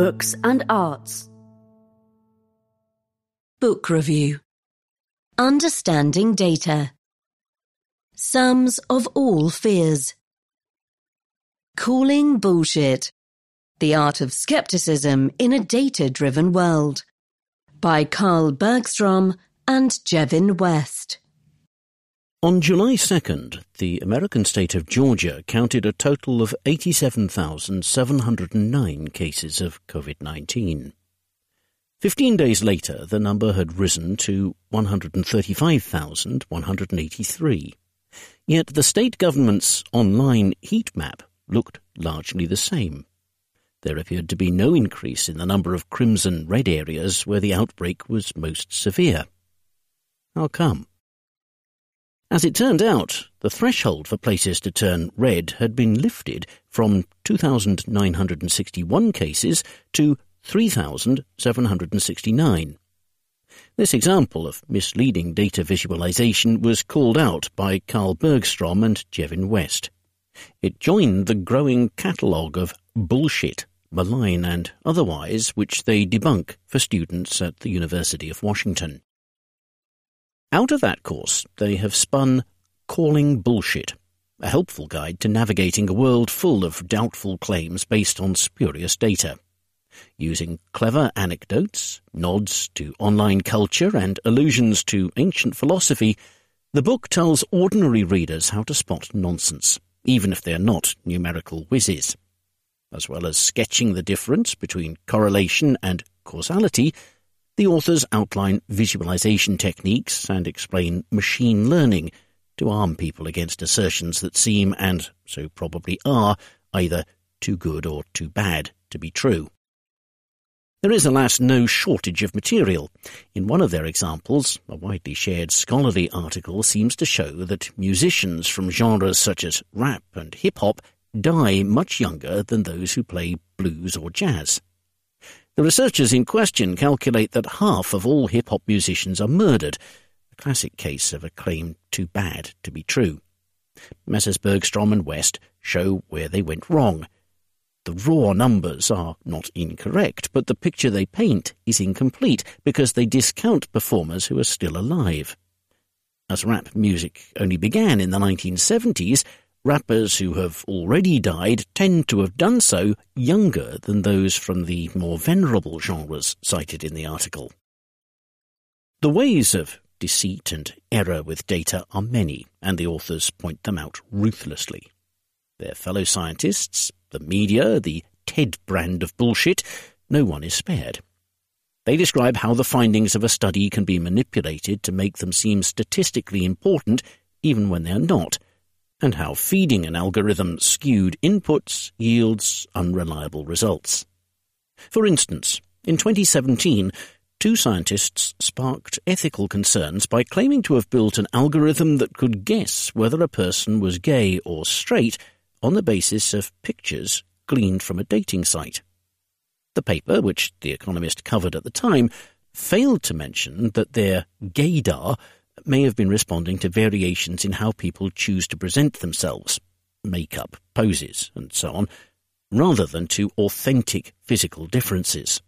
books and arts. Book Review. Understanding Data. Sums of All Fears. Calling Bullshit. The Art of Skepticism in a Data-Driven World. By Carl Bergstrom and Jevin West. On July 2nd, the American state of Georgia counted a total of 87,709 cases of COVID-19. Fifteen days later, the number had risen to 135,183. Yet the state government's online heat map looked largely the same. There appeared to be no increase in the number of crimson red areas where the outbreak was most severe. How come? As it turned out, the threshold for places to turn red had been lifted from 2,961 cases to 3,769. This example of misleading data visualization was called out by Carl Bergstrom and Jevin West. It joined the growing catalogue of bullshit, malign and otherwise, which they debunk for students at the University of Washington. Out of that course, they have spun Calling Bullshit, a helpful guide to navigating a world full of doubtful claims based on spurious data using clever anecdotes, nods to online culture, and allusions to ancient philosophy, the book tells ordinary readers how to spot nonsense, even if they are not numerical whizzes. As well as sketching the difference between correlation and causality, the authors outline visualization techniques and explain machine learning to arm people against assertions that seem, and so probably are, either too good or too bad to be true. There is, alas, no shortage of material. In one of their examples, a widely shared scholarly article seems to show that musicians from genres such as rap and hip-hop die much younger than those who play blues or jazz. The researchers in question calculate that half of all hip-hop musicians are murdered, a classic case of a claim too bad to be true. Messrs. Bergstrom and West show where they went wrong – the raw numbers are not incorrect, but the picture they paint is incomplete because they discount performers who are still alive. As rap music only began in the 1970s, rappers who have already died tend to have done so younger than those from the more venerable genres cited in the article. The ways of deceit and error with data are many, and the authors point them out ruthlessly. Their fellow scientists, the media, the TED brand of bullshit, no one is spared. They describe how the findings of a study can be manipulated to make them seem statistically important even when they are not, and how feeding an algorithm skewed inputs yields unreliable results. For instance, in 2017, two scientists sparked ethical concerns by claiming to have built an algorithm that could guess whether a person was gay or straight on the basis of pictures gleaned from a dating site. The paper, which The Economist covered at the time, failed to mention that their gaydar may have been responding to variations in how people choose to present themselves, makeup, poses, and so on, rather than to authentic physical differences.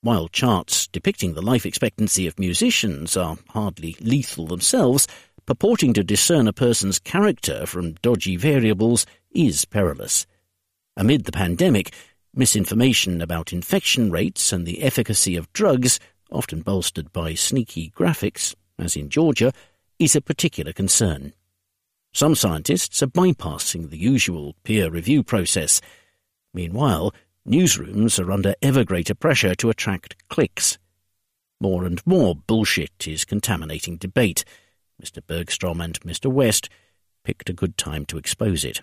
While charts depicting the life expectancy of musicians are hardly lethal themselves, purporting to discern a person's character from dodgy variables is perilous. Amid the pandemic, misinformation about infection rates and the efficacy of drugs, often bolstered by sneaky graphics, as in Georgia, is a particular concern. Some scientists are bypassing the usual peer review process. Meanwhile, newsrooms are under ever greater pressure to attract clicks. More and more bullshit is contaminating debate. Mr. Bergstrom and Mr. West picked a good time to expose it.